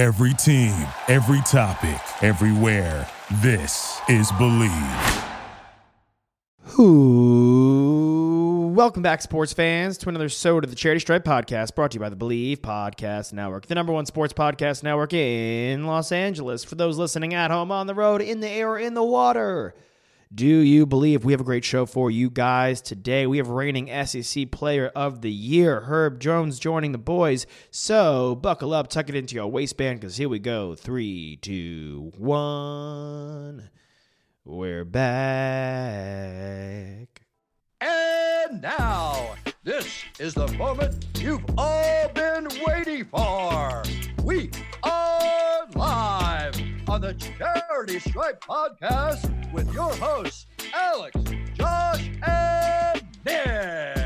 Every team, every topic, everywhere. This is Believe. Ooh, welcome back, sports fans, to another show Soda the Charity Stripe podcast brought to you by the Believe Podcast Network, the number one sports podcast network in Los Angeles. For those listening at home, on the road, in the air, in the water. Do you believe we have a great show for you guys today? We have reigning SEC Player of the Year, Herb Jones, joining the boys. So buckle up, tuck it into your waistband, because here we go. Three, two, one. We're back. And now, this is the moment you've all been waiting for. We are on the Charity Stripe podcast with your hosts, Alex, Josh, and Nick.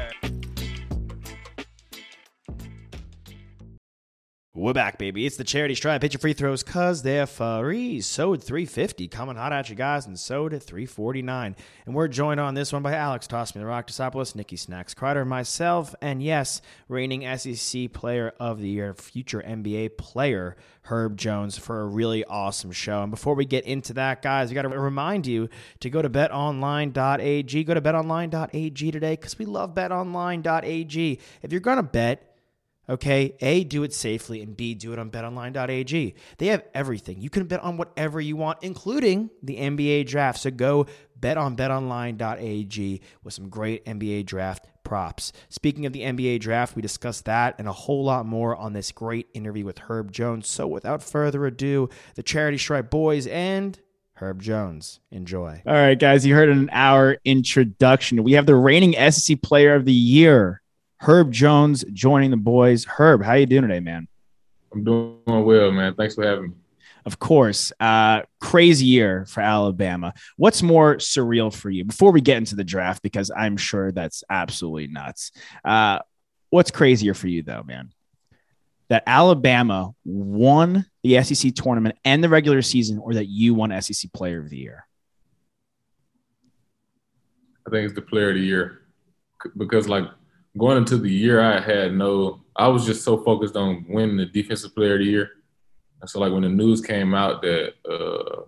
We're back, baby. It's the charity stripe. Hit your free throws because they're free. Sode 350 coming hot at you guys, and Sode 349. And we're joined on this one by Alex Toss Me the Rock Tosopoulos, Nikki Snacks Crider, myself, and yes, reigning SEC Player of the Year, future NBA player, Herb Jones, for a really awesome show. And before we get into that, guys, we got to remind you to go to betonline.ag. Go to betonline.ag today because we love betonline.ag. If you're going to bet, Okay, A, do it safely, and B, do it on betonline.ag. They have everything. You can bet on whatever you want, including the NBA draft. So go bet on betonline.ag with some great NBA draft props. Speaking of the NBA draft, we discussed that and a whole lot more on this great interview with Herb Jones. So without further ado, the Charity Stripe boys and Herb Jones. Enjoy. All right, guys, you heard an hour introduction. We have the reigning SEC player of the year, Herb Jones joining the boys. Herb, how you doing today, man? I'm doing well, man. Thanks for having me. Of course, uh, crazy year for Alabama. What's more surreal for you before we get into the draft? Because I'm sure that's absolutely nuts. Uh, what's crazier for you, though, man? That Alabama won the SEC tournament and the regular season, or that you won SEC Player of the Year? I think it's the Player of the Year because, like, going into the year, I had no. I was just so focused on winning the Defensive Player of the Year, and so like when the news came out that uh,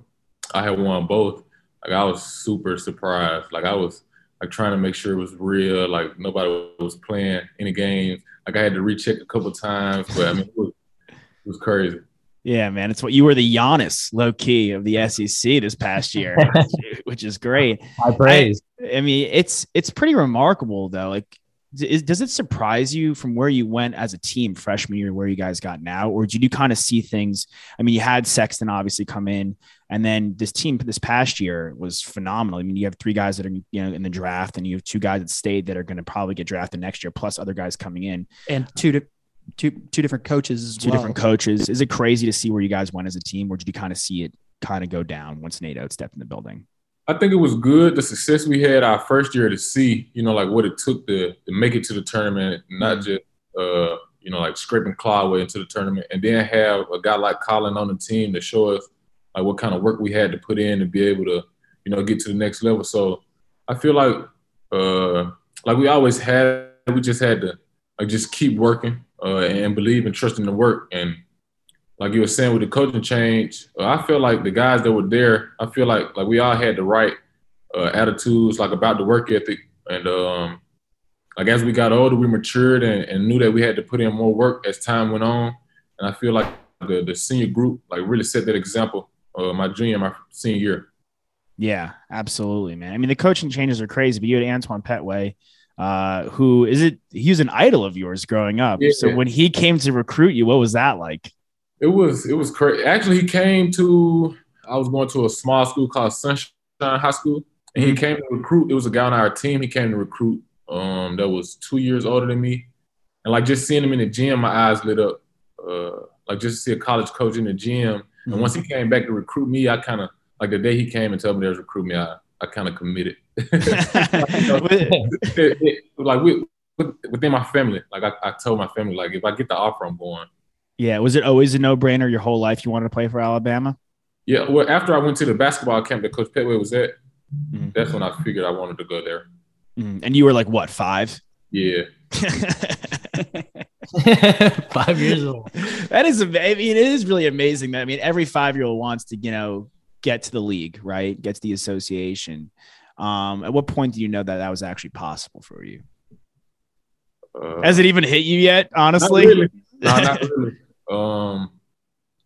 I had won both, like I was super surprised. Like I was like trying to make sure it was real. Like nobody was playing any games. Like I had to recheck a couple times, but I mean it was, it was crazy. Yeah, man, it's what you were the Giannis low key of the SEC this past year, which is great. High praise. I, I mean, it's it's pretty remarkable though. Like is, does it surprise you from where you went as a team freshman year where you guys got now? Or did you kind of see things i mean you had sexton obviously come in and then this team this past year was phenomenal. I mean you have three guys that are you know in the draft and you have two guys that stayed that are going to probably get drafted next year plus other guys coming in. And two di- two two different coaches two well. different coaches. Is it crazy to see where you guys went as a team or did you kind of see it kind of go down once Nate Oats stepped in the building I think it was good the success we had our first year to see, you know, like what it took to, to make it to the tournament, not just uh, you know, like scraping claw way into the tournament, and then have a guy like Collin on the team to show us like what kind of work we had to put in to be able to, you know, get to the next level. So I feel like uh like we always had, we just had to like just keep working uh, and believe and trust in the work and like you were saying with the coaching change, uh, I feel like the guys that were there, I feel like like we all had the right uh, attitudes, like about the work ethic, and um, like as we got older, we matured and, and, knew that we had to put in more work as time went on. And I feel like the the senior group like really set that example. Uh, my junior, my senior year. Yeah, absolutely, man. I mean, the coaching changes are crazy, but you had Antoine Pettway, uh, who is it? He was an idol of yours growing up. Yeah. So when he came to recruit you, what was that like? It was it was crazy. Actually, he came to. I was going to a small school called Sunshine High School, and he mm-hmm. came to recruit. It was a guy on our team. He came to recruit. Um, that was two years older than me, and like just seeing him in the gym, my eyes lit up. Uh, like just to see a college coach in the gym, mm-hmm. and once he came back to recruit me, I kind of like the day he came and told me there was recruit me, I I kind of committed. like with, within my family, like I, I told my family, like if I get the offer, I'm going. Yeah. Was it always a no brainer your whole life you wanted to play for Alabama? Yeah. Well, after I went to the basketball camp that Coach Pettway was at, mm-hmm. that's when I figured I wanted to go there. Mm-hmm. And you were like, what, five? Yeah. Five years old. that is, ama- I mean, it is really amazing that I mean, every five year old wants to, you know, get to the league, right? Get to the association. Um, at what point do you know that that was actually possible for you? Uh, Has it even hit you yet? not Honestly, really. No, not really. Um,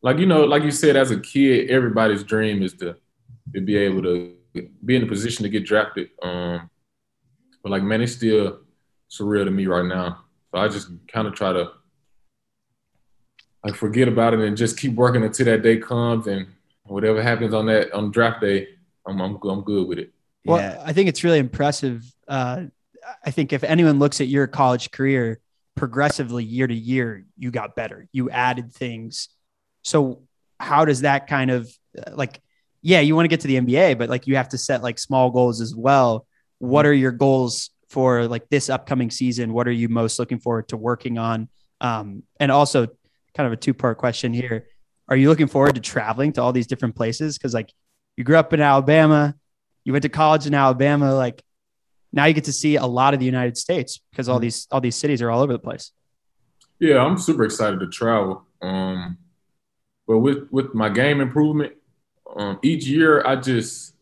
like you know, like you said, as a kid, everybody's dream is to to be able to be in a position to get drafted. Um, but like, man, it's still surreal to me right now. So I just kind of try to like forget about it and just keep working until that day comes, and whatever happens on that on draft day, I'm I'm, I'm good with it. Well, yeah. I think it's really impressive. Uh, I think if anyone looks at your college career progressively year to year, you got better. You added things. So how does that kind of uh, like, yeah, you want to get to the NBA, but like you have to set like small goals as well. What are your goals for like this upcoming season? What are you most looking forward to working on? Um, and also, kind of a two part question here: Are you looking forward to traveling to all these different places? Because like you grew up in Alabama, you went to college in Alabama, like now you get to see a lot of the United States because all these all these cities are all over the place. Yeah, I'm super excited to travel. Um, but with with my game improvement, um, each year I just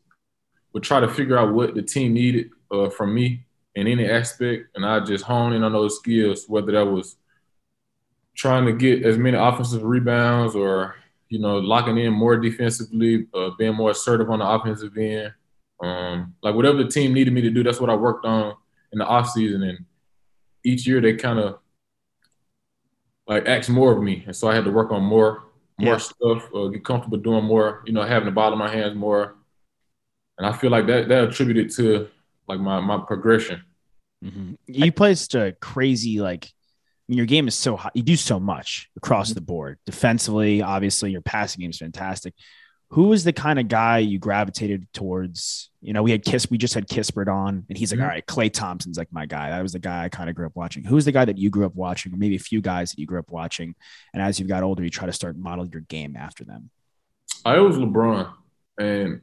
would try to figure out what the team needed uh, from me in any aspect, and I just hone in on those skills, whether that was trying to get as many offensive rebounds or you know locking in more defensively, uh, being more assertive on the offensive end. Um, like whatever the team needed me to do, that's what I worked on in the off season, and each year they kind of like asked more of me, and so I had to work on more more Yeah. stuff, uh, get comfortable doing more, you know, having the ball in my hands more, and I feel like that that attributed to like my my progression. Mhm. You play such a crazy like. I mean, your game is so hot. You do so much across the board. Defensively, obviously, your passing game is fantastic. Who was the kind of guy you gravitated towards? You know, we had Kiss. We just had Kispert on, and he's like, Mhm. "All right, Klay Thompson's like my guy." That was the guy I kind of grew up watching. Who's the guy that you grew up watching, or maybe a few guys that you grew up watching? And as you've got older, you try to start modeling your game after them. I was LeBron, and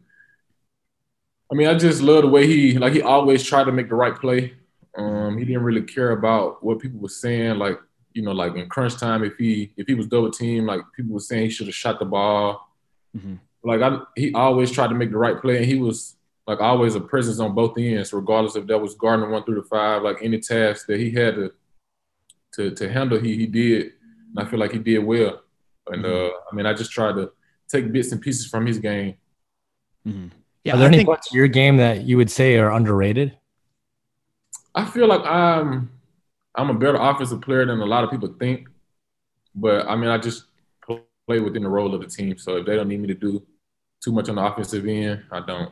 I mean, I just love the way he like he always tried to make the right play. Um, he didn't really care about what people were saying. Like you know, like in crunch time, if he if he was double team, like people were saying he should have shot the ball. Mhm. Like I, he always tried to make the right play, and he was like always a presence on both ends, regardless if that was guarding one through the five. Like any task that he had to to to handle, he he did, and I feel like he did well. And uh, I mean, I just tried to take bits and pieces from his game. Mhm. Yeah, Are there I any think parts of your game that you would say are underrated? I feel like I'm I'm a better offensive player than a lot of people think, but I mean, I just play within the role of the team. So if they don't need me to do too much on the offensive end, I don't.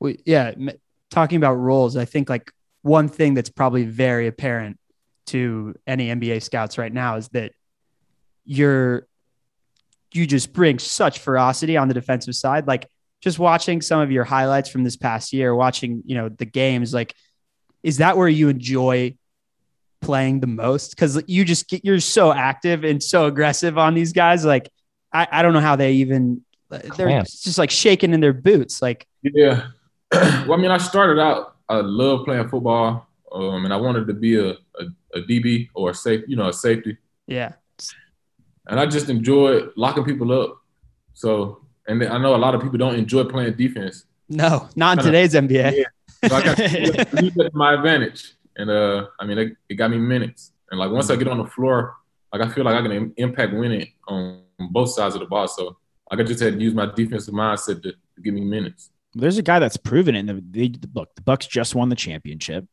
we, yeah, talking about roles, I think like one thing that's probably very apparent to any NBA scouts right now is that you're you just bring such ferocity on the defensive side. Like just watching some of your highlights from this past year, watching you know the games, like is that where you enjoy playing the most? Because you just get you're so active and so aggressive on these guys. Like I, I don't know how they even they're Man. just like shaking in their boots. Like Yeah. well, I mean, I started out. I love playing football, um, and I wanted to be a, a, a DB or a safe, you know, a safety. yeah. And I just enjoyed locking people up. So, and I know a lot of people don't enjoy playing defense. No, not in Kinda- today's NBA. Yeah. So I got to use that to my advantage. And uh, I mean, it, it got me minutes. And like once I get on the floor, like I feel like I can im- impact winning on both sides of the ball. So like I just had to use my defensive mindset to, to give me minutes. There's a guy that's proven it. And they, look, the Bucks just won the championship,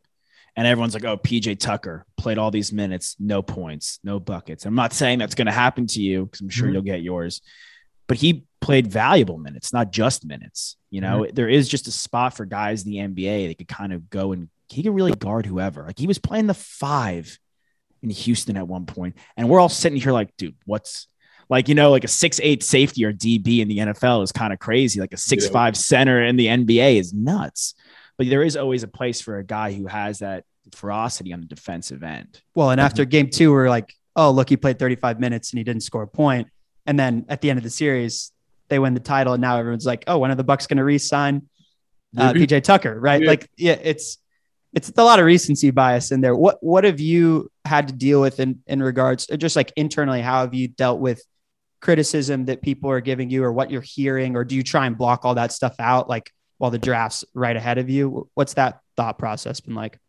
and everyone's like, "Oh, PJ Tucker played all these minutes, no points, no buckets." I'm not saying that's going to happen to you because I'm sure Mhm. you'll get yours, but he played valuable minutes, not just minutes. You know, there is just a spot for guys in the NBA that could kind of go and he could really guard whoever. Like he was playing the five in Houston at one point, and we're all sitting here like, dude, what's like you know like a six eight safety or DB in the NFL is kind of crazy. Like a six five center in the NBA is nuts. But there is always a place for a guy who has that ferocity on the defensive end. Well, and after game two, we're like, oh, look, he played 35 minutes and he didn't score a point. And then at the end of the series, they win the title, and now everyone's like, oh, when are the Bucks going to re-sign uh, PJ Tucker? Right? Yeah. Like, yeah, it's it's a lot of recency bias in there. What what have you had to deal with in in regards just like internally? How have you dealt with criticism that people are giving you, or what you're hearing, or do you try and block all that stuff out like while the draft's right ahead of you? What's that thought process been like?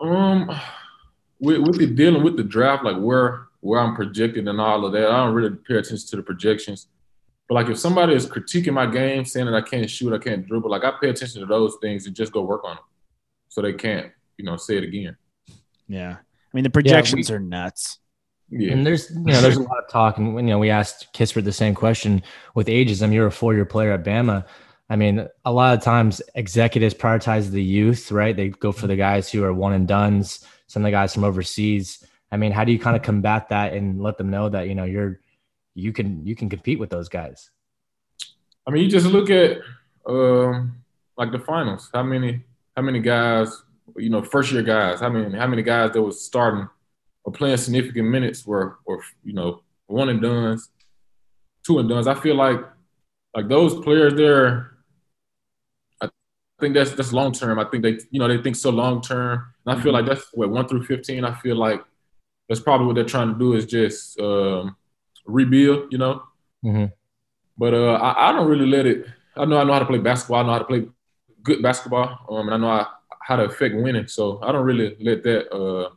Um, with with the dealing with the draft, like where where I'm projected and all of that, I don't really pay attention to the projections. But like if somebody is critiquing my game, saying that I can't shoot, I can't dribble, like I pay attention to those things and just go work on them, so they can't, you know, say it again. Yeah. I mean, the projections are nuts. Yeah. And there's you know there's a lot of talk, and you know we asked Kispert the same question with ages. I mean, you're a four year player at Bama. I mean, a lot of times executives prioritize the youth, right? They go for the guys who are one and duns. Some of the guys from overseas. I mean, how do you kind of combat that and let them know that you know you're you can you can compete with those guys? I mean, you just look at um, like the finals. How many how many guys, you know, first year guys? How many how many guys that was starting or playing significant minutes were or you know one and duns, two and duns? I feel like like those players there. I think that's that's long term. I think they you know they think so long term, and I feel like that's what one through fifteen. I feel like that's probably what they're trying to do is just um, rebuild. You know. Mm-hmm. But uh, I, I, don't really let it. I know I know how to play basketball. I know how to play good basketball. Um, and I know I, how to affect winning. So I don't really let that uh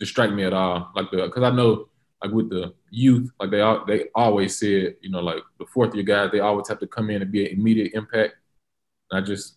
distract me at all. Like the because I know like with the youth, like they all, they always said, you know, like the fourth year guys, they always have to come in and be an immediate impact. And I just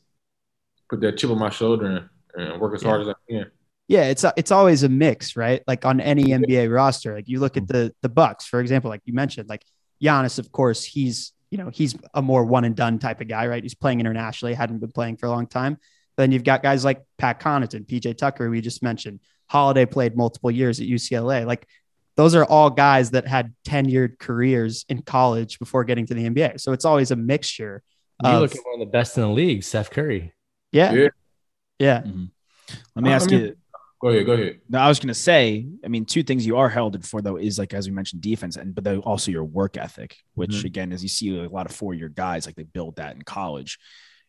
put that chip on my shoulder and, and work as Yeah. hard as I can. Yeah, it's it's always a mix, right? Like on any NBA roster, like you look at mm-hmm. the the Bucks, for example, like you mentioned, like Giannis, of course, he's you know he's a more one and done type of guy, right? He's playing internationally, hadn't been playing for a long time. But then you've got guys like Pat Connaughton, PJ Tucker, we just mentioned. Holiday played multiple years at UCLA. Like those are all guys that had tenured careers in college before getting to the NBA. So it's always a mixture. You of- look at one of the best in the league, Steph Curry. yeah, Yeah. yeah, Let me I ask you. Go ahead, go ahead. No, I was going to say, I mean, two things you are heralded for though is like as we mentioned, defense, and but also your work ethic, which Mhm. again, as you see a lot of four year guys, like they build that in college.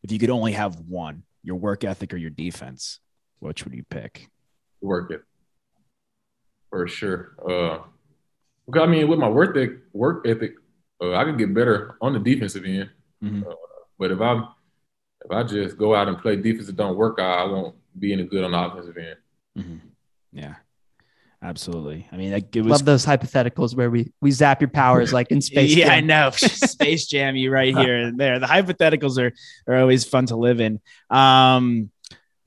If you could only have one, your work ethic or your defense, which would you pick? Work it for sure. Uh, because I mean, with my work ethic, work ethic, uh, I can get better on the defensive end. Mhm. Uh, but if I if I just go out and play defense that don't work out, I won't be any good on the offensive end. Mhm. Yeah, absolutely. I mean, like, it was love those hypotheticals where we we zap your powers like in space. yeah, I know. Space Jam, you right here and there. The hypotheticals are are always fun to live in. Um,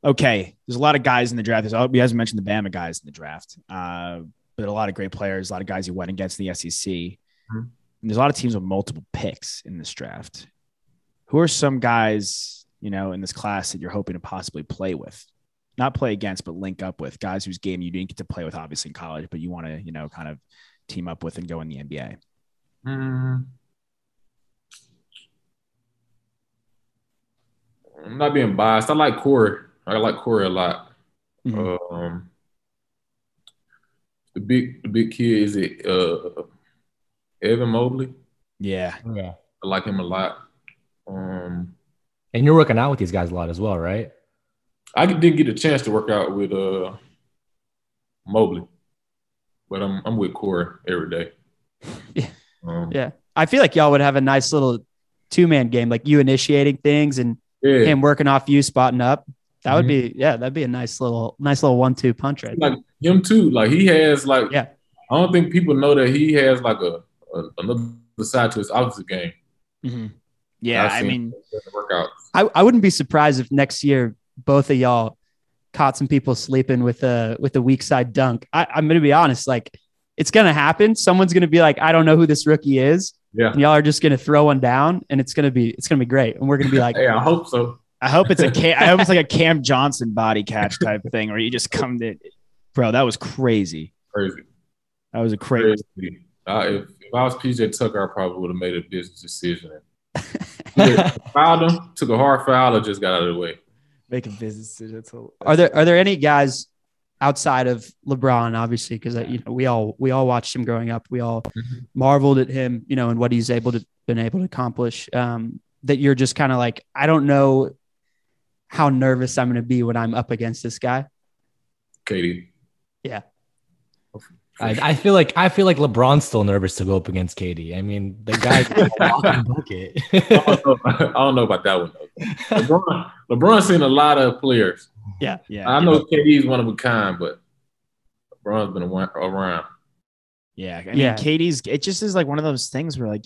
okay, there's a lot of guys in the draft. There's, we haven't mentioned the Bama guys in the draft, uh, but a lot of great players, a lot of guys who went against the SEC. Mhm. And there's a lot of teams with multiple picks in this draft. Who are some guys, you know, in this class that you're hoping to possibly play with? Not play against, but link up with guys whose game you didn't get to play with, obviously in college, but you want to, you know, kind of team up with and go in the NBA. Mm. I'm not being biased. I like Corey. I like Corey a lot. Mhm. Um, the big the big kid is it uh, Evan Mobley. Yeah. Yeah. I like him a lot. Um, And you're working out with these guys a lot as well, right? I didn't get a chance to work out with uh, Mobley, but I'm I'm with Corey every day. Yeah. Um, Yeah. I feel like y'all would have a nice little two man game, like you initiating things and yeah. him working off you spotting up. That would be mm-hmm. yeah, that'd be a nice little nice little one two punch right there. like him too. Like he has like Yeah. I don't think people know that he has like a, a another side to his offensive game. Mm-hmm. Yeah. I've I mean, him in the workouts. I, I wouldn't be surprised if next year both of y'all caught some people sleeping with a with a weak side dunk. I, I'm gonna be honest, like it's gonna happen. Someone's gonna be like, I don't know who this rookie is. Yeah. And y'all are just gonna throw one down and it's gonna be it's gonna be great. And we're gonna be like, Hey, I hope so. I hope it's a Cam, I hope it's like a Cam Johnson body catch type thing, where you just come to, bro. That was crazy. Crazy. That was a crazy. Crazy. Uh, if, if I was PJ Tucker, I probably would have made a business decision. Either fouled him, took a hard foul, or just got out of the way. Make a business decision. are there are there any guys outside of LeBron, obviously, because you know we all we all watched him growing up. We all Mhm. marveled at him, you know, and what he's able to been able to accomplish. Um, that you're just kind of like, I don't know how nervous I'm going to be when I'm up against this guy? KD. Yeah. I, I feel like I feel like LeBron's still nervous to go up against KD. I mean, the guy's a walking bucket. I, don't know, I don't know about that one though. LeBron, LeBron's seen a lot of players. Yeah. Yeah. I know KD's one of a kind, but LeBron's been around. Yeah. I mean, Yeah. KD's, it just is like one of those things where like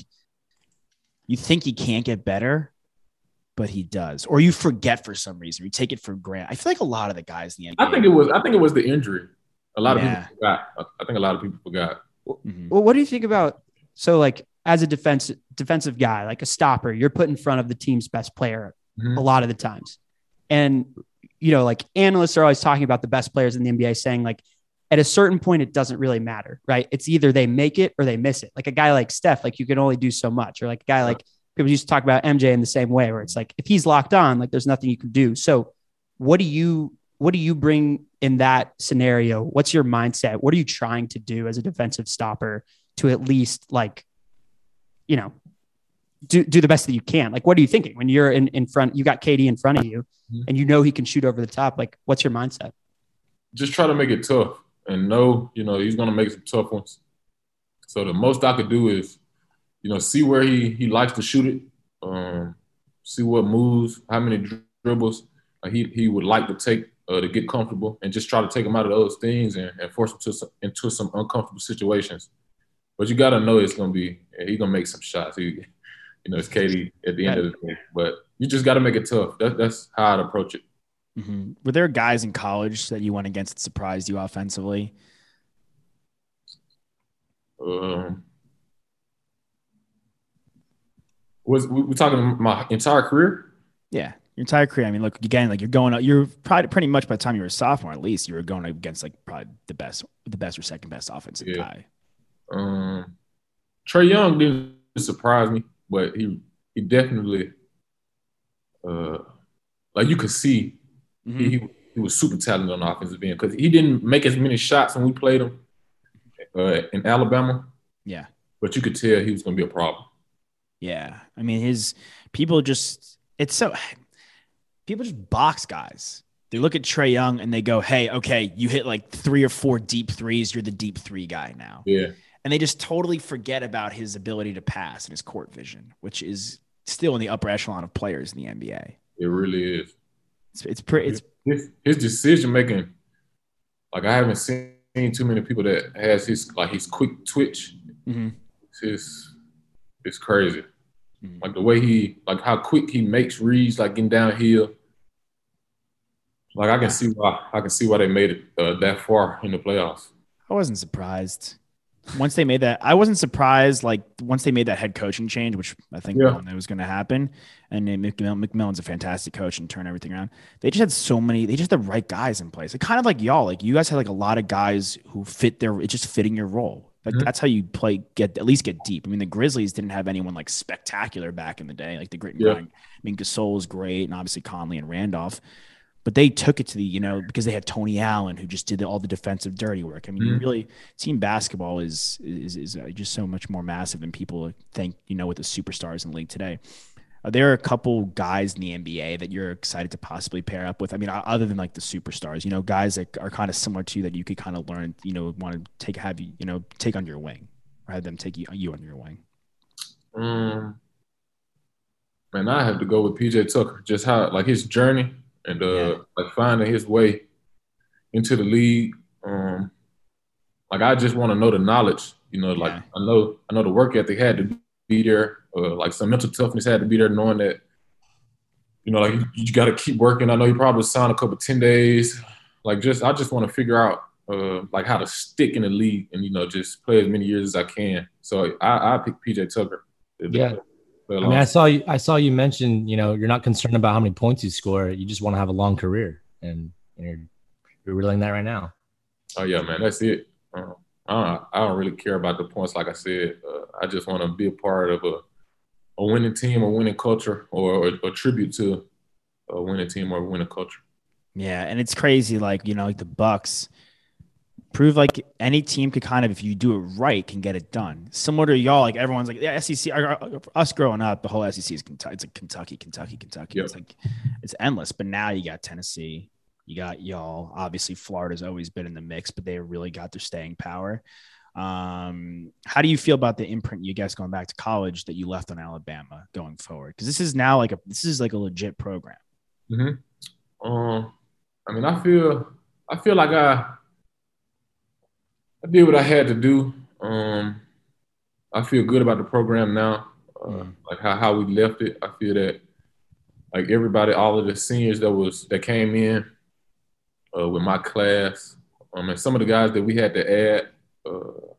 you think he can't get better, but he does. Or you forget for some reason. You take it for granted. I feel like a lot of the guys in the NBA. I think it was. I think it was the injury. A lot of Yeah. people forgot. I- I think a lot of people forgot. Mhm. Well, what do you think about so like as a defense defensive guy, like a stopper, you're put in front of the team's best player Mhm. a lot of the times. And you know, like analysts are always talking about the best players in the NBA saying like at a certain point it doesn't really matter, right? It's either they make it or they miss it. Like a guy like Steph, like you can only do so much or like a guy like people used to talk about MJ in the same way where it's like if he's locked on, like there's nothing you can do. So what do you what do you bring in that scenario? What's your mindset? What are you trying to do as a defensive stopper to at least like, you know, do, do the best that you can? Like, what are you thinking when you're in, in front, you got KD in front of you Mhm. and you know he can shoot over the top? Like, what's your mindset? Just try to make it tough, and know you know he's gonna make some tough ones. So the most I could do is, you know, see where he he likes to shoot it, um, see what moves, how many dribbles uh, he he would like to take uh, to get comfortable, and just try to take him out of those things and, and force him to some, into some uncomfortable situations. But you got to know it's gonna be he's gonna make some shots. He, you know, it's KD at the end of the day. But you just got to make it tough. That, that's how I'd approach it. Mhm. Were there guys in college that you went against that surprised you offensively? Um, was we we talking my entire career? Yeah, your entire career. I mean, look again, like you're going, up- you're probably pretty much by the time you were a sophomore, at least you were going against like probably the best, the best or second best offensive Yeah. guy. Um, Trae Young didn't surprise me, but he he definitely, uh, like you could see Mhm. he he was super talented on the offensive end because he didn't make as many shots when we played him uh, in Alabama, Yeah, but you could tell he was going to be a problem. Yeah. I mean, his people just it's so people just box guys. They look at Trae Young and they go, "Hey, okay, you hit like three or four deep threes. You're the deep three guy now." Yeah, and they just totally forget about his ability to pass and his court vision, which is still in the upper echelon of players in the NBA. it really is. It's it's pretty. It's his his decision making, like I haven't seen too many people that has his like his quick twitch. Mhm. His, it's crazy. Mhm. Like the way he like how quick he makes reads, like getting downhill. Like I can see why I can see why they made it uh, that far in the playoffs. I wasn't surprised once they made that. I wasn't surprised like once they made that head coaching change, which I think Yeah. that was going to happen. And McMillan, McMillan's a fantastic coach and turn everything around. They just had so many. They just had the right guys in place. Like kind of like y'all. Like you guys had like a lot of guys who fit their. It's just fitting your role. Like Mhm. that's how you play. Get at least get deep. I mean, the Grizzlies didn't have anyone like spectacular back in the day. Like the grit and Yeah. grind. I mean, Gasol's great, and obviously Conley and Randolph. But they took it to the, you know, because they had Tony Allen who just did all the defensive dirty work. I mean, Mhm. really team basketball is is is uh, just so much more massive than people think. You know, with the superstars in the league today. Are there a couple guys in the NBA that you're excited to possibly pair up with? I mean, other than like the superstars, you know, guys that are kind of similar to you that you could kind of learn, you know, want to take have you, you know, take on your wing, or have them take you, you under your wing. Um, man, I have to go with PJ Tucker. Just how like his journey and uh Yeah. like finding his way into the league. Um, like I just want to know the knowledge. You know, like Yeah. I know I know the work ethic had to be there. Uh, like some mental toughness had to be there, knowing that. You know, like you, you got to keep working. I know you probably signed a couple ten days. Like just I just want to figure out uh like how to stick in the league and you know just play as many years as I can. So I I pick PJ Tucker. Yeah. play I mean, I saw you. I saw you mention. You know, you're not concerned about how many points you score. You just want to have a long career, and you're you're realizing that right now. Oh yeah, man, that's it. Um, I don't, I don't really care about the points. Like I said, uh, I just want to be a part of a a winning team, a winning culture, or, or a tribute to a winning team or a winning culture. Yeah, and it's crazy. Like you know, like the Bucks. prove like any team could kind of, if you do it right, can get it done. Similar to y'all, like everyone's like, yeah, SEC. Us growing up, the whole SEC is Kentucky. It's like Kentucky, Kentucky, Kentucky. Yep. It's like it's endless. But now you got Tennessee, you got y'all. Obviously, Florida's always been in the mix, but they really got their staying power. Um, how do you feel about the imprint you guys going back to college that you left on Alabama going forward? Because this is now like a this is like a legit program. Um, I mean, I feel I feel like I I did what I had to do. Um, I feel good about the program now, uh, Mhm. like how, how we left it. I feel that like everybody, all of the seniors that was that came in uh, with my class, um, and some of the guys that we had to add, uh,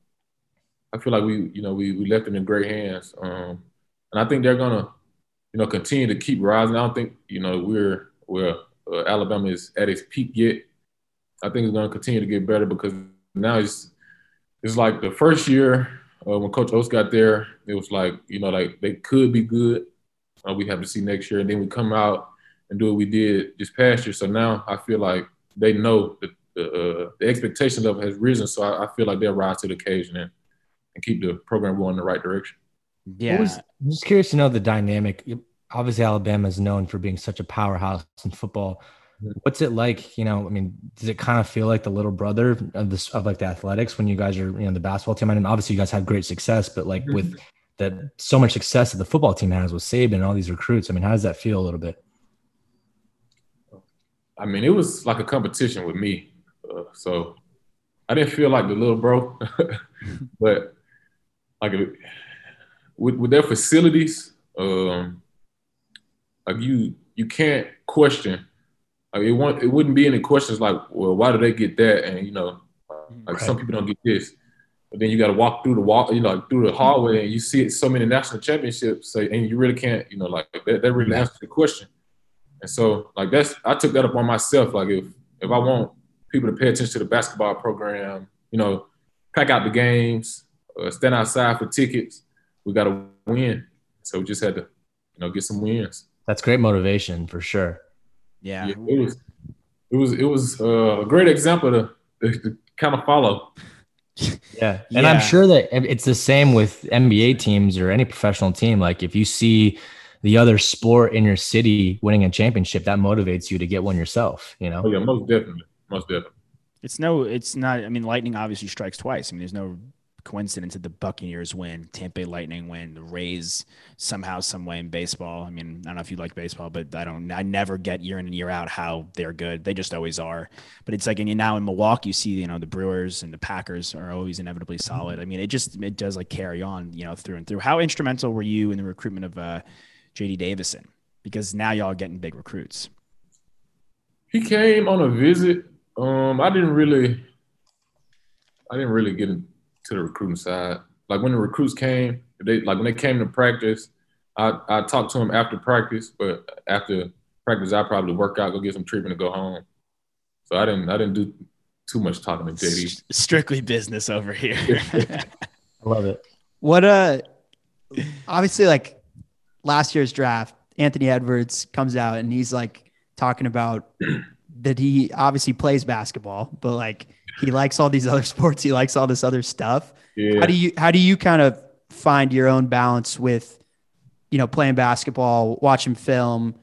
I feel like we, you know, we we left them in great hands. Um, and I think they're gonna, you know, continue to keep rising. I don't think, you know, we're where uh, Alabama is at its peak yet. I think it's gonna continue to get better because now it's it's like the first year uh, when Coach Oats got there, it was like you know like they could be good. Uh, we have to see next year, and then we come out and do what we did this past year. So now I feel like they know that the uh, the expectation level has risen. So I, I feel like they'll rise to the occasion and, and keep the program going in the right direction. Yeah. What was- I'm just curious to know the dynamic. Obviously, Alabama is known for being such a powerhouse in football. What's it like? You know, I mean, does it kind of feel like the little brother of this of like the athletics when you guys are, you know, the basketball team? I mean, obviously you guys have great success, but like with that so much success that the football team has with Saban and all these recruits, I mean, how does that feel a little bit? I mean, it was like a competition with me. Uh, so I didn't feel like the little bro, but like with, with their facilities, um, like you you can't question. Like it won't, it wouldn't be any questions like, well, why do they get that? And you know, like some people don't get this. But then you got to walk through the wall, you know, like through the hallway, and you see it so many national championships, so, and you really can't, you know, like that, that really answers the question. And so, like that's I took that up on myself. Like if if I want people to pay attention to the basketball program, you know, pack out the games, uh, stand outside for tickets, we got to win. So we just had to, you know, get some wins. That's great motivation for sure. yeah. Yeah, it was it was it was uh, a great example to, to, to kind of follow. Yeah. And I'm sure that it's the same with NBA teams or any professional team. Like if you see the other sport in your city winning a championship, that motivates you to get one yourself, you know? Oh yeah, most definitely, most definitely. It's no, it's not. I mean, lightning obviously strikes twice. I mean, there's no coincidence that the Buccaneers win, Tampa Bay Lightning win, the Rays somehow, some way in baseball. I mean, I don't know if you like baseball, but I don't. I never get year in and year out how they're good. They just always are. But it's like, and you now in Milwaukee, you see, you know, the Brewers and the Packers are always inevitably solid. I mean, it just it does like carry on, you know, through and through. How instrumental were you in the recruitment of uh, J.D. Davison? Because now y'all are getting big recruits. He came on a visit. Um, I didn't really, I didn't really get into the recruiting side. Like when the recruits came, they like when they came to practice, I I talked to them after practice, but after practice, I probably work out, go get some treatment, and go home. So I didn't I didn't do too much talking to JD. Strictly business over here. I love it. What uh obviously like last year's draft, Anthony Edwards comes out and he's like talking about that he obviously plays basketball, but like he likes all these other sports, he likes all this other stuff. Yeah. How do you how do you kind of find your own balance with you know playing basketball, watching film,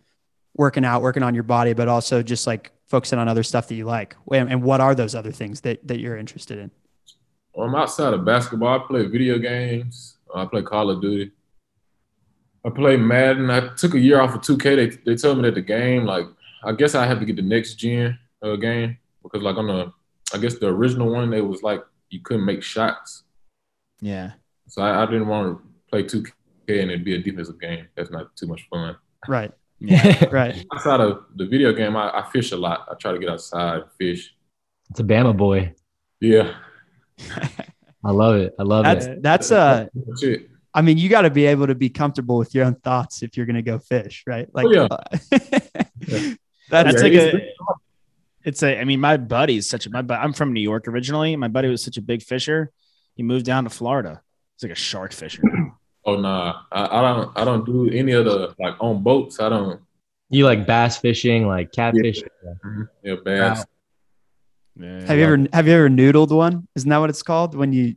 working out, working on your body, but also just like focusing on other stuff that you like? And and what are those other things that that you're interested in? Well, I'm outside of basketball, I play video games. I play Call of Duty. I play Madden. I took a year off of 2K. They they told me that the game, like, I guess I have to get the next gen uh, game because, like, on the, I guess the original one, it was like you couldn't make shots. yeah. So I, I didn't want to play 2K and it'd be a defensive game. That's not too much fun. Right. Yeah. Right. Outside of the video game, I, I fish a lot. I try to get outside, fish. It's a Bama boy. Yeah, I love it. I love That's it. that's uh that's it. I mean, you got to be able to be comfortable with your own thoughts if you're going to go fish, right? Like, Oh, yeah. uh, that's That's Yeah, like it's- a. It's a. I mean, my buddy's such a. My, bu- I'm from New York originally. My buddy was such a big fisher. He moved down to Florida. He's like a shark fisher. Oh nah, I, I don't. I don't do any of the like on boats. I don't. You like bass fishing, like catfish. Yeah, bass. yeah Have you ever have you ever noodled one? Isn't that what it's called when you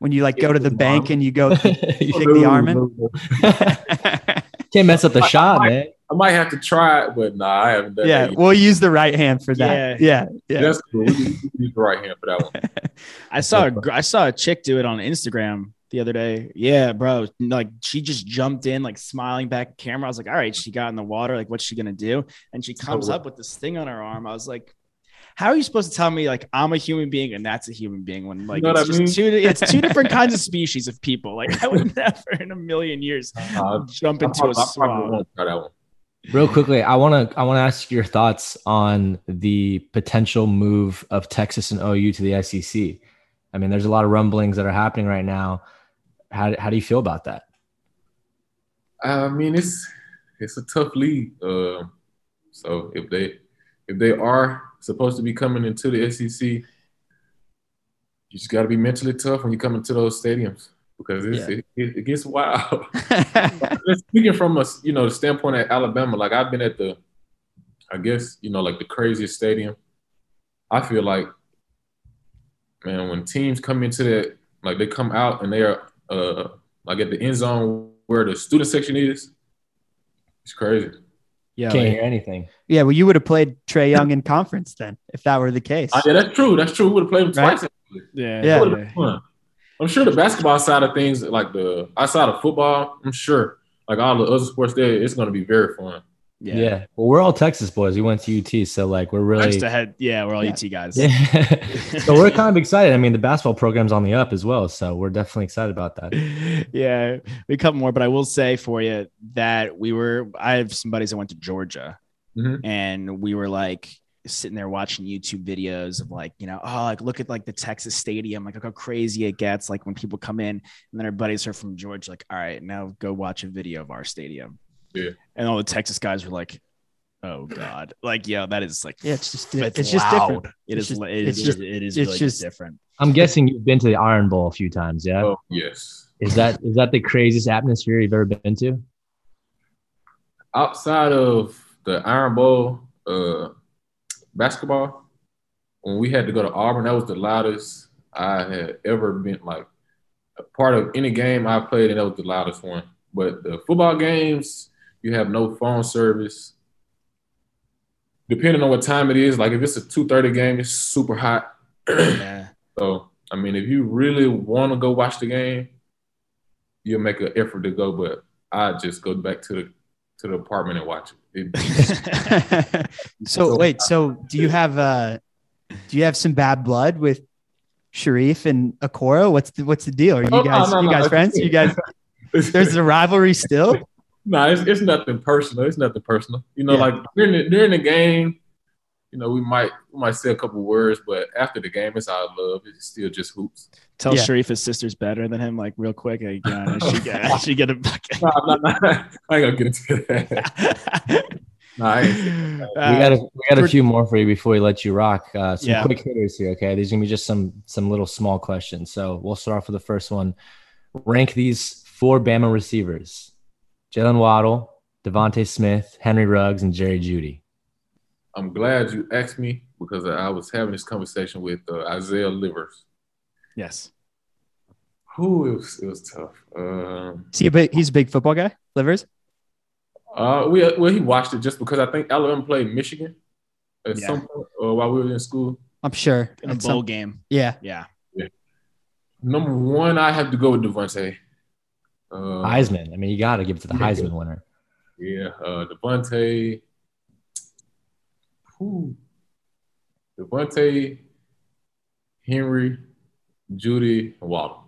when you like go to the bank and you go dig the arm in? Can't mess up the shot, man. I might have to try it, but nah, I haven't done yeah, we'll use the right hand for that. Yeah, yeah. That's cool. We can- use the right hand for that one. I saw a, I saw a chick do it on Instagram the other day. Yeah, bro. Like she just jumped in, like smiling back at camera. I was like, all right, she got in the water. Like, what's she gonna do? And she comes what- up with this thing on her arm. I was like, how are you supposed to tell me like I'm a human being and that's a human being when like know it's what I just two it's two different kinds of species of people. Like I would never in a million years Uh, jump I into a I probably swamp. won't try that. Real quickly, I want to I want to ask your thoughts on the potential move of Texas and OU to the SEC. I mean, there's a lot of rumblings that are happening right now. How how do you feel about that? I mean, it's it's a tough league. Uh, so if they if they are supposed to be coming into the SEC, you just got to be mentally tough when you come into those stadiums because it's, it, it, it gets wild. Speaking from a you know the standpoint at Alabama, like I've been at the, I guess you know like the craziest stadium. I feel like, man, when teams come into that, like they come out and they are uh like at the end zone where the student section is, it's crazy. Yeah, Can't like- hear anything. yeah, well, you would have played Trae Young in conference then, if that were the case. Ah, yeah, that's true. That's true. We would have played them Right? twice. yeah, Yeah. It would've been fun. I'm sure the basketball side of things, like the outside of football, I'm sure like all the other sports there, it's going to be very fun. Yeah. Well, we're all Texas boys. We went to UT, so like we're really Just ahead. Yeah, we're all Yeah. UT guys. yeah. so we're kind of excited. I mean, the basketball program's on the up as well, so we're definitely excited about that. yeah, we cut more, but I will say for you that we were. I have some buddies that went to Georgia, Mhm. and we were like sitting there watching YouTube videos of like, you know, oh, like look at like the Texas Stadium, like look how crazy it gets, like when people come in, and then our buddies are from Georgia, like, all right, now go watch a video of our stadium. Yeah. and all the Texas guys were like, oh god, like yeah, that is like, yeah, it's just it's, it's, just different. It It's is. just- li- it it's is. just- it is it's really just- different. I'm guessing you've been to the Iron Bowl a few times, yeah? Oh yes. Is that is that the craziest atmosphere you've ever been to? Outside of the Iron Bowl uh, basketball, when we had to go to Auburn, that was the loudest I had ever been. Like a part of any game I played, and that was the loudest one. But the football games, you have no phone service. Depending on what time it is, like if it's a two thirty game, it's super hot. Yeah. So, I mean, if you really want to go watch the game, you'll make an effort to go. But I just go back to the to the apartment and watch it. It- so wait, so do you have uh do you have some bad blood with Sharife and Akora? What's the what's the deal? Are you Oh, no, guys no, you guys it's- friends? You guys there's a rivalry still? No, it's, it's nothing personal. It's nothing personal. You know, Yeah. like during the during the game, you know, we might we might say a couple words, but after the game, it's all love. It's still just hoops. Tell Yeah. Sharife his sister's better than him, like real quick. Like, yeah, she get, she get a fucking. No, no, no, I ain't gonna get into that. No, I we got a, we got a few more for you before we let you rock. Uh, some Yeah. quick hitters here. Okay, these are gonna be just some some little small questions. So we'll start off with the first one. Rank these four Bama receivers: Jaylen Waddle, DeVonta Smith, Henry Ruggs, and Jerry Jeudy. I'm glad you asked me because I was having this conversation with uh, Isaiah Livers. yes. Who it was, it was tough. Um, Is he a big, he's a big football guy, Livers? uh, we well, he watched it just because I think Alabama played Michigan at Yeah. some point uh, while we were in school. I'm sure. In a At bowl some- game. yeah. Yeah. Number one, I have to go with Devontae. Uh, Heisman. I mean, you got to give it to the Yeah. Heisman winner. Yeah, uh, DeVonta. Who? DeVonta, Henry, Jeudy, Waddle.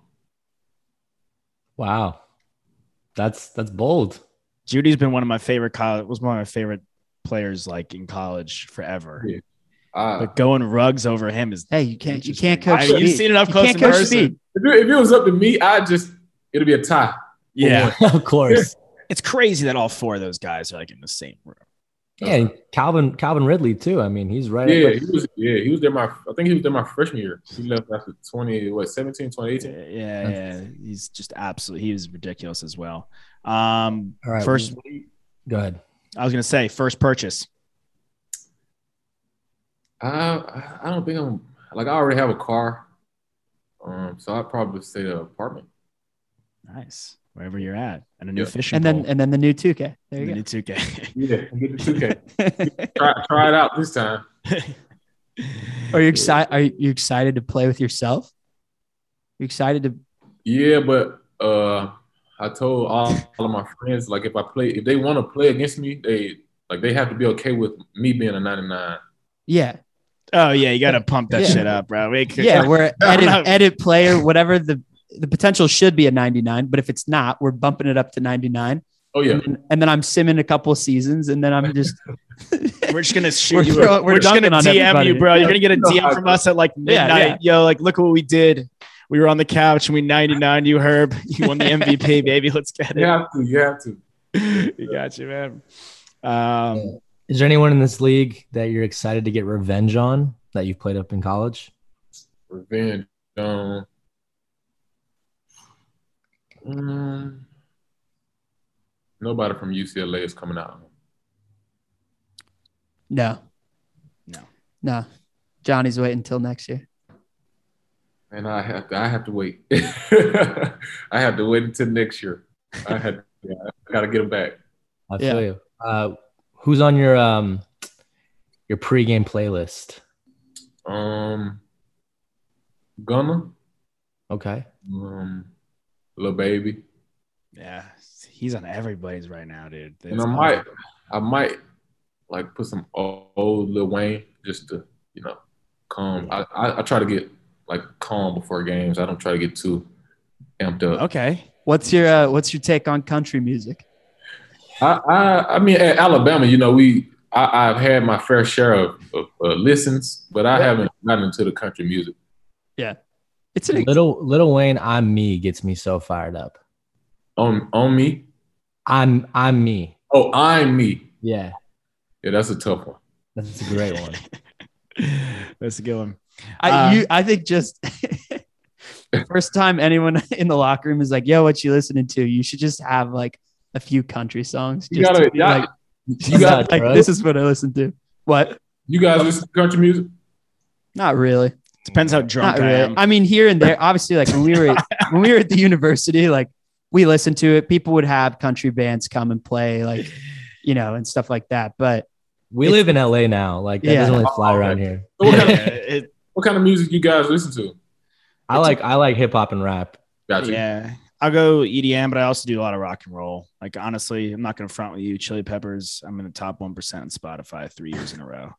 Wow, that's that's bold. Jeudy's been one of my favorite college. Was one of my favorite players like in college forever. Yeah. Uh, But going Ruggs over him is. Hey, you can't you can't coach I- you've seen it up You close can't coach person. if, it, if it was up to me, I just it'll be a tie. Yeah. of course. It's crazy that all four of those guys are like in the same room. Yeah, and Calvin Calvin Ridley too. I mean, he's right. Yeah, up he was. Yeah, he was there. My, I think he was there my freshman year. He left after twenty, what, 17, 2018? Yeah, yeah, yeah. He's just absolutely. He was ridiculous as well. Um, All right, first, Go ahead. I was gonna say first purchase. I I don't think I'm like I already have a car, um, so I'd probably say the apartment. Nice. Wherever you're at, and a new Yeah. fishing And then pole. and then the new 2K. There the you new 2K. Yeah, get the two K. try try it out this time. are you excited? Are you excited to play with yourself? You excited to? Yeah, but uh, I told all, all of my friends like if I play, if they want to play against me, they like they have to be okay with me being a 99. Yeah, oh yeah, you got to pump that Yeah. shit up, bro. We could- yeah. We're I edit know. edit player, whatever the the potential should be a 99, but if it's not, we're bumping it up to 99. Oh yeah, And, then, and then I'm simming a couple of seasons, and then I'm just We're just gonna shoot We're you. throw- We're, we're just gonna DM everybody. you, bro. You're gonna get a DM from us at like Yeah, midnight. Yo, like look what we did. We were on the couch and we 99 you, Herb. You won the MVP, baby. Let's get it. you have to, you have to. you got you, man. Um, Is there anyone in this league that you're excited to get revenge on that you've played up in college? Revenge. Um, mm, nobody from UCLA is coming out. no, No. no. Johnny's waiting until next year. And I have to, I have to wait. I have to wait until next year. I had, yeah, I got to get them back. I Yeah. feel you. Uh, who's on your um your pregame playlist? Um, Gunna, Okay. um, Lil Baby, yeah, he's on everybody's right now, dude. and I might, I might like put some old, Lil Wayne just to, you know, calm. I, I, I try to get like calm before games. I don't try to get too amped up. Okay. What's your uh, What's your take on country music? I, I, I mean, at Alabama, you know, we, I, I've had my fair share of, of uh, listens, but I haven't gotten into the country music. It's an Little Lil Wayne, I'm me gets me so fired up. On, on me. I'm I'm me. Oh, I'm me. Yeah, Yeah, that's a tough one. that's a great one. That's a good one. I Uh, you I think just first time anyone in the locker room is like, "Yo, what you listening to?" You should just have like a few country songs. You gotta, to be y'all- like, you got, like this is what I listen to. What? you guys listen to country music? Not really. Depends how drunk Not I am. I mean, here and there. Obviously, like when we were when we were at the university, like we listened to it. People would have country bands come and play, like you know, and stuff like that. But We live in LA now. Like that Yeah. doesn't really fly Oh, around okay. here. What, kind of, it- what kind of music you guys listen to? I like I like hip hop and rap. Gotcha. yeah. I'll go EDM, but I also do a lot of rock and roll. Like honestly, I'm not gonna front with you. Chili Peppers, I'm in the top one percent on Spotify three years in a row.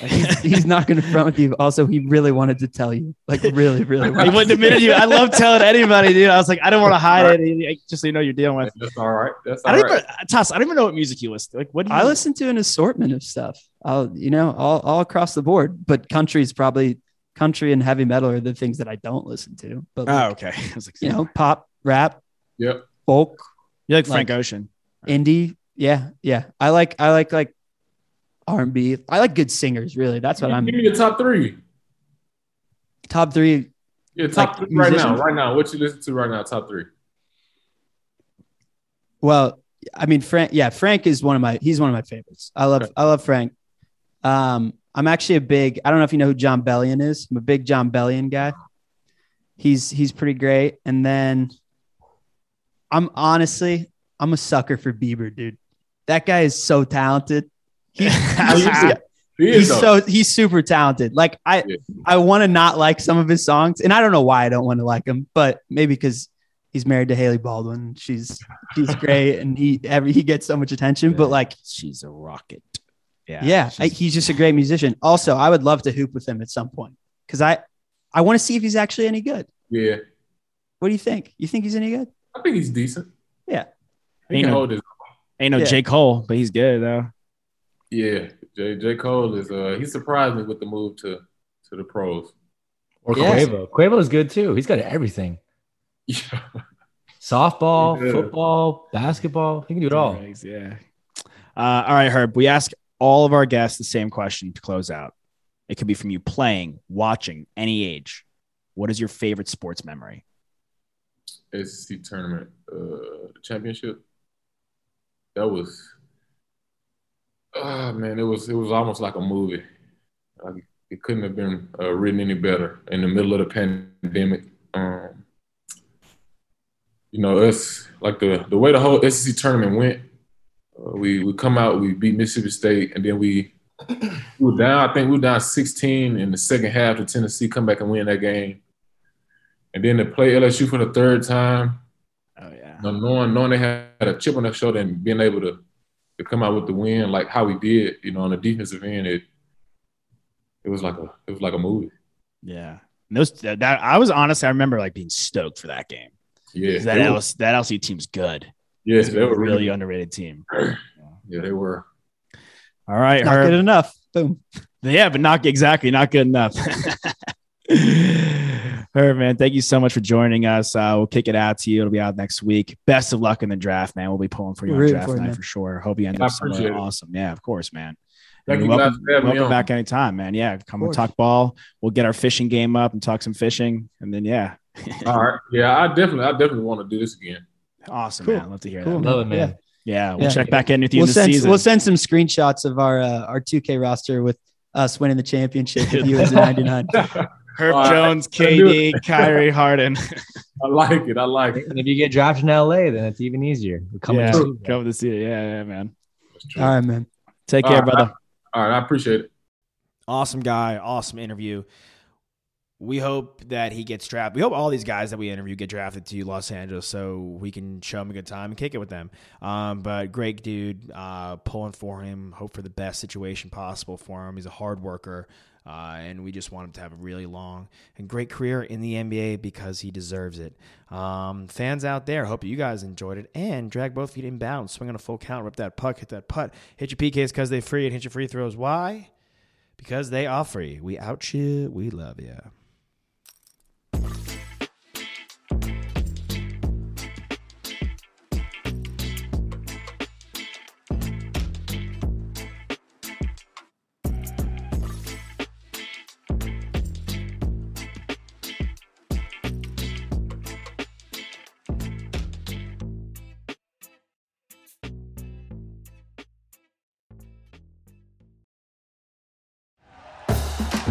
He's, he's not going to front with you. Also, he really wanted to tell you, like really, really. He wouldn't admit you. I love telling anybody, dude. I was like, I don't want to hide it. Just so you know, you're dealing with. That's all right. That's I all don't right. even, Toss. I don't even know what music you listen to. Like, what do you? I listen to an assortment of stuff. I'll, you know, all, all across the board. But country is probably country and heavy metal are the things that I don't listen to. But Oh, okay. I was like, you know, pop, rap, Yep. folk, you like Frank like- Ocean. indie. Yeah, yeah. I like, I like like R and B. I like good singers. Really, that's what I'm. Give me your top three. Top three. Yeah, top Like three right now. Right now. What you listen to right now? Top three. Well, I mean, Frank. Yeah, Frank is one of my. He's one of my favorites. I love. Okay. I love Frank. Um, I'm actually a big. I don't know if you know who Jon Bellion is. I'm a big Jon Bellion guy. He's he's pretty great. And then, I'm honestly, I'm a sucker for Bieber, dude. That guy is so talented. He's, he's, He he's so he's super talented. Like I Yeah. I want to not like some of his songs, and I don't know why I don't want to like him, but maybe because he's married to Hailey Baldwin. She's she's great, and he every he gets so much attention. But like, She's a rocket. Yeah. yeah, I, he's just a great musician. Also, I would love to hoop with him at some point because I I want to see if he's actually any good. Yeah. What do you think? You think he's any good? I think he's decent. Yeah. He Ain't can no- hold his. ain't no Yeah. J Cole, but he's good though. Yeah. J. J. Cole is. Uh, he surprised me with the move to to the pros. Or Yeah. Quavo. Quavo is good too. He's got everything. Yeah. Softball, Yeah. football, basketball. He can do it all. Rigs, Yeah. Uh, all right, Herb. We ask all of our guests the same question to close out. It could be from you playing, watching, any age. What is your favorite sports memory? SEC tournament, uh, championship. That was, ah man, it was it was almost like a movie. Like, it couldn't have been uh, written any better in the middle of the pandemic. Um, you know, us like the the way the whole SEC tournament went. Uh, we we come out, we beat Mississippi State, and then we we were down. I think we were down 16 in the second half to Tennessee. Come back and win that game, and then to play LSU for the third time. Oh yeah. You know, knowing knowing they had a chip on their shoulder and being able to to come out with the win like how we did, you know, on the defensive end, it it was like a it was like a movie. Yeah. And those that I was honestly, I remember like being stoked for that game. Yeah, That they were, LSU, that LSU team's good. yes, It's they a were really really. underrated team. Yeah, they were. All right, Not Herb. good enough. Boom. Yeah, but not exactly not good enough. Herb, man, thank you so much for joining us. Uh, we'll kick it out to you. It'll be out next week. Best of luck in the draft, man. We'll be pulling for you on draft for night man. for sure. Hope you end I up somewhere it. awesome. Yeah, of course, man. Thank And you guys welcome, me welcome on. back anytime, man. Yeah, come and talk ball. We'll get our fishing game up and talk some fishing, and then yeah, All right. Yeah, I definitely, I definitely want to do this again. awesome, Cool. man. Love to hear Cool. that. Love it, man. Yeah, we'll Yeah. check back in with you We'll in the send season. we'll send some screenshots of our uh, our 2K roster with us winning the championship with you as a 99. Herb All right. Jones, KD, Kyrie Harden. I like it. I like it. And if you get drafted in LA, then it's even easier. We're coming yeah, to you. come to see it. Yeah, yeah, man. That's. All right, man. Take All care, right. brother. All right. I appreciate it. Awesome guy, awesome interview. We hope that he gets drafted. We hope all these guys that we interview get drafted to Los Angeles so we can show them a good time and kick it with them. Um, but great dude, uh, pulling for him. Hope for the best situation possible for him. He's a hard worker, uh, and we just want him to have a really long and great career in the NBA because he deserves it. Um, fans out there, hope you guys enjoyed it and drag both feet inbound, swing on a full count, rip that puck, hit that putt, hit your PKs because they free and hit your free throws. Why? Because they are free. We out you. We love you.